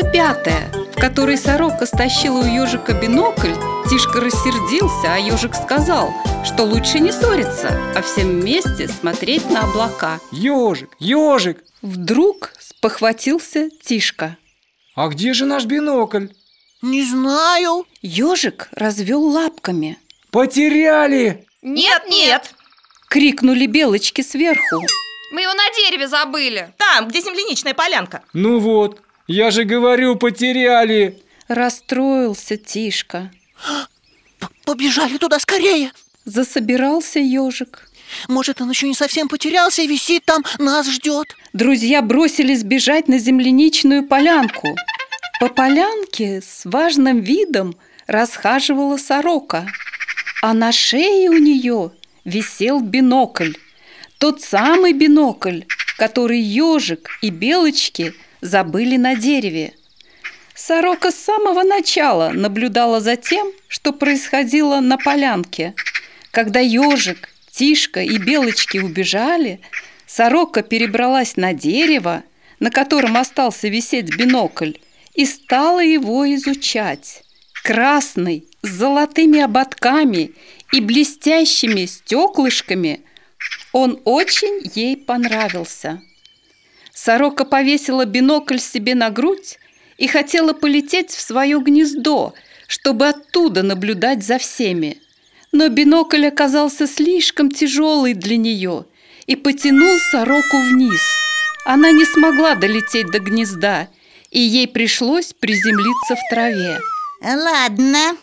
Сказка пятая, в которой сорока стащила у ежика бинокль, Тишка рассердился, а ежик сказал, что лучше не ссориться, а всем вместе смотреть на облака. Ежик, ежик! Вдруг спохватился Тишка. А где же наш бинокль? Не знаю. Ежик развел лапками. Потеряли! Нет, нет, Крикнули белочки сверху. мы его на дереве забыли. Там, где земляничная полянка. Ну вот, я же говорю, потеряли! Расстроился Тишка. Побежали туда скорее. Засобирался ежик. Может, он еще не совсем потерялся и висит там, нас ждет. Друзья бросились бежать на земляничную полянку. По полянке с важным видом расхаживала сорока, а на шее у нее висел бинокль. Тот самый бинокль, который ежик и белочки забыли на дереве. Сорока с самого начала наблюдала за тем, что происходило на полянке. Когда ежик, Тишка и белочки убежали, сорока перебралась на дерево, на котором остался висеть бинокль, и стала его изучать. Красный, с золотыми ободками и блестящими стеклышками, он очень ей понравился. Сорока повесила бинокль себе на грудь и хотела полететь в свое гнездо, чтобы оттуда наблюдать за всеми. Но бинокль оказался слишком тяжелый для нее и потянул сороку вниз. Она не смогла долететь до гнезда, и ей пришлось приземлиться в траве, Ладно,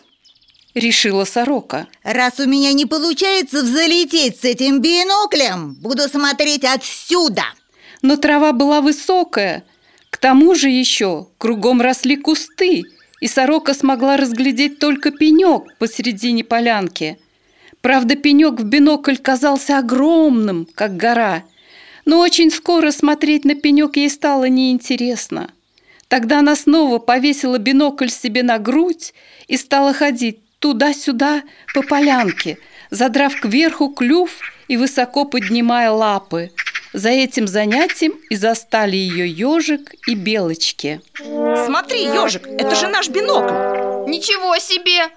решила сорока. раз у меня не получается взлететь с этим биноклем, буду смотреть отсюда. Но трава была высокая. К тому же еще кругом росли кусты, и сорока смогла разглядеть только пенек посередине полянки. Правда, пенек в бинокль казался огромным, как гора. Но очень скоро смотреть на пенек ей стало неинтересно. Тогда она снова повесила бинокль себе на грудь и стала ходить туда-сюда по полянке, задрав кверху клюв и высоко поднимая лапы. За этим занятием и застали ее ежик и белочки. Смотри, ежик, это же наш бинокль. Ничего себе!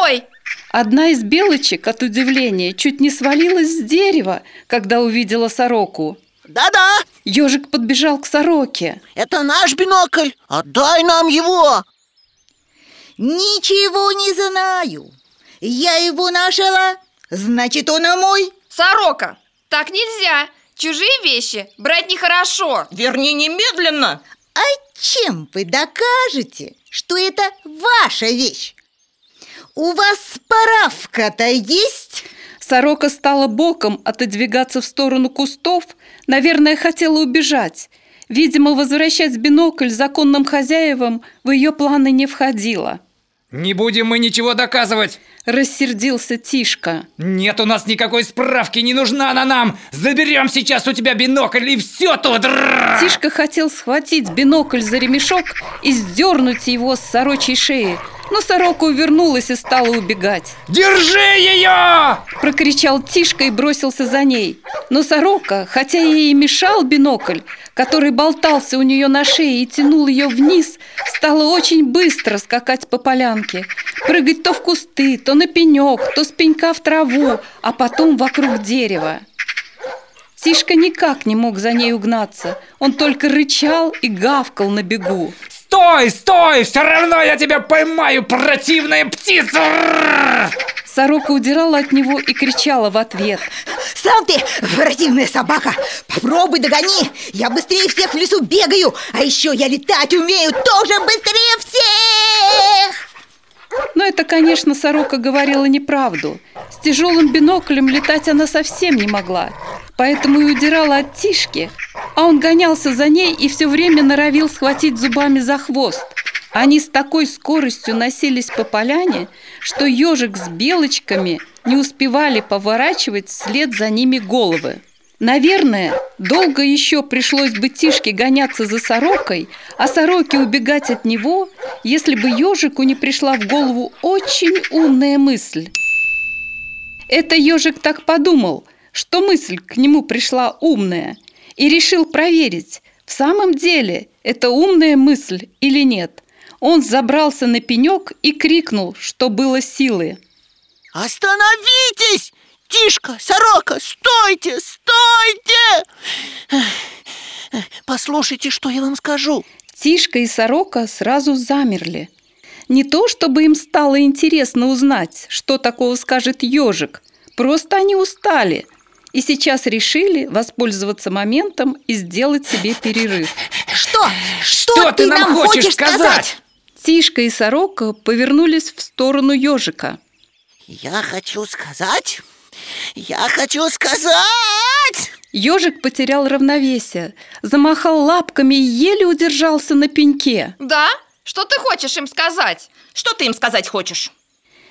Ой, Одна из белочек от удивления чуть не свалилась с дерева, когда увидела сороку. Да-да, Ежик подбежал к сороке. это наш бинокль. Отдай нам его. Ничего не знаю. Я его нашла, значит, он и мой. сорока, так нельзя. Чужие вещи брать нехорошо. Верни немедленно. А чем вы докажете, что это ваша вещь? У вас справка-то есть? Сорока стала боком отодвигаться в сторону кустов, наверное, хотела убежать. Видимо, возвращать бинокль законным хозяевам в ее планы не входило. Не будем мы ничего доказывать! Рассердился Тишка. Нет у нас никакой справки, не нужна она нам! Заберем сейчас у тебя бинокль и все тут! Тишка хотел схватить бинокль за ремешок и сдернуть его с сорочей шеи, но сорока увернулась и стала убегать. Держи ее! Прокричал Тишка и бросился за ней. Но сорока, хотя ей и мешал бинокль, который болтался у нее на шее и тянул ее вниз, стала очень быстро скакать по полянке. Прыгать то в кусты, то на пенек, то с пенька в траву, а потом вокруг дерева. Тишка никак не мог за ней угнаться. Он только рычал и гавкал на бегу. Стой, стой! Все равно я тебя поймаю, противная птица! Сорока удирала от него и кричала в ответ. Сам ты, противная собака, попробуй догони. Я быстрее всех в лесу бегаю, а еще я летать умею тоже быстрее всех. Но это, конечно, сорока говорила неправду. С тяжелым биноклем летать она совсем не могла. Поэтому и удирала от Тишки, а он гонялся за ней и все время норовил схватить зубами за хвост. Они с такой скоростью носились по поляне, что ежик с белочками не успевали поворачивать вслед за ними головы. Наверное, долго еще пришлось бы Тишке гоняться за сорокой, а сороке убегать от него, если бы ежику не пришла в голову очень умная мысль. Это ежик так подумал, что мысль к нему пришла умная, и решил проверить, В самом деле, это умная мысль или нет? Он забрался на пенек и крикнул, что было силы. Остановитесь! Тишка, сорока, стойте, стойте! Послушайте, что я вам скажу. Тишка и сорока сразу замерли. Не то, чтобы им стало интересно узнать, что такого скажет ежик, просто они устали и сейчас решили воспользоваться моментом и сделать себе перерыв. Что? Что, Что ты нам хочешь сказать? Тишка и сорока повернулись в сторону ежика. Я хочу сказать, я хочу сказать! Ежик потерял равновесие, замахал лапками и еле удержался на пеньке. Да? Что ты хочешь им сказать? Что ты им сказать хочешь?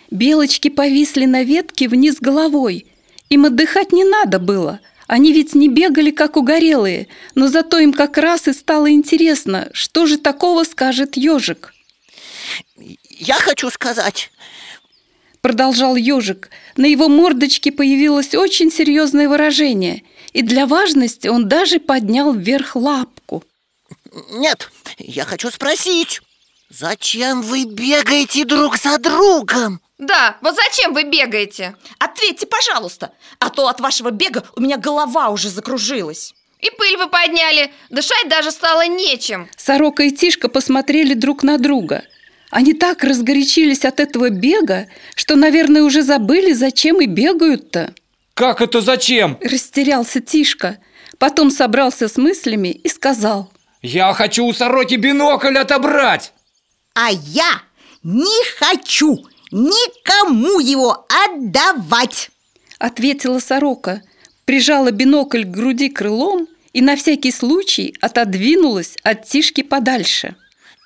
Белочки повисли на ветке вниз головой. Им отдыхать не надо было. Они ведь не бегали, как угорелые, но зато им как раз и стало интересно, что же такого скажет ежик. Я хочу сказать, Продолжал ежик. На его мордочке появилось очень серьезное выражение, и для важности он даже поднял вверх лапку. нет, я хочу спросить, зачем вы бегаете друг за другом? Да, вот зачем вы бегаете? Ответьте, пожалуйста, а то от вашего бега у меня голова уже закружилась. И пыль вы подняли, дышать даже стало нечем. Сорока и Тишка посмотрели друг на друга. Они так разгорячились от этого бега, что, наверное, уже забыли, зачем и бегают-то. Как это зачем? Растерялся Тишка, потом собрался с мыслями и сказал. Я хочу у сороки бинокль отобрать! А я не хочу никому его отдавать. Ответила сорока, прижала бинокль к груди крылом и на всякий случай отодвинулась от Тишки подальше.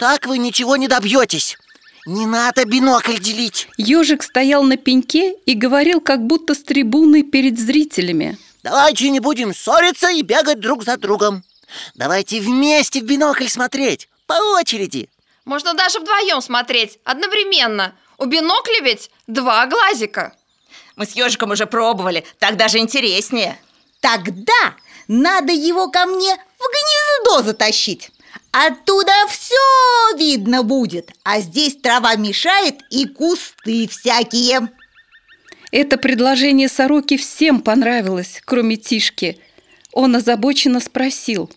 Так вы ничего не добьетесь. Не надо бинокль делить. Ежик стоял на пеньке и говорил, как будто с трибуны перед зрителями. Давайте не будем ссориться и бегать друг за другом. Давайте вместе в бинокль смотреть, по очереди. Можно даже вдвоем смотреть, одновременно. У бинокля ведь два глазика. Мы с ежиком уже пробовали, так даже интереснее. Тогда надо его ко мне в гнездо затащить. Оттуда все видно будет, а здесь трава мешает и кусты всякие. Это предложение сороки всем понравилось, кроме Тишки. Он озабоченно спросил.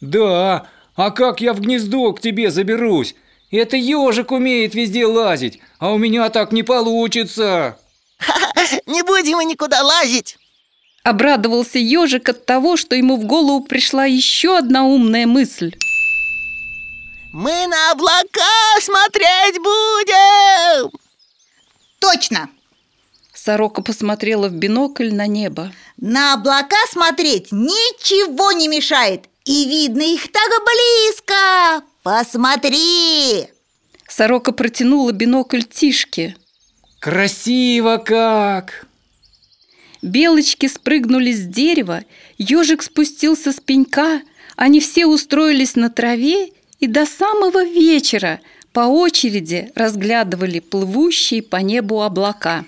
Да, а как я в гнездо к тебе заберусь? Это ежик умеет везде лазить, а у меня так не получится. Не будем мы никуда лазить. Обрадовался ежик от того, что ему в голову пришла еще одна умная мысль. Мы на облака смотреть будем. Точно! Сорока посмотрела в бинокль на небо. На облака смотреть ничего не мешает. И видно их так близко. Посмотри! Сорока протянула бинокль Тишке. Красиво как! Белочки спрыгнули с дерева, ежик спустился с пенька, они все устроились на траве и до самого вечера по очереди разглядывали плывущие по небу облака.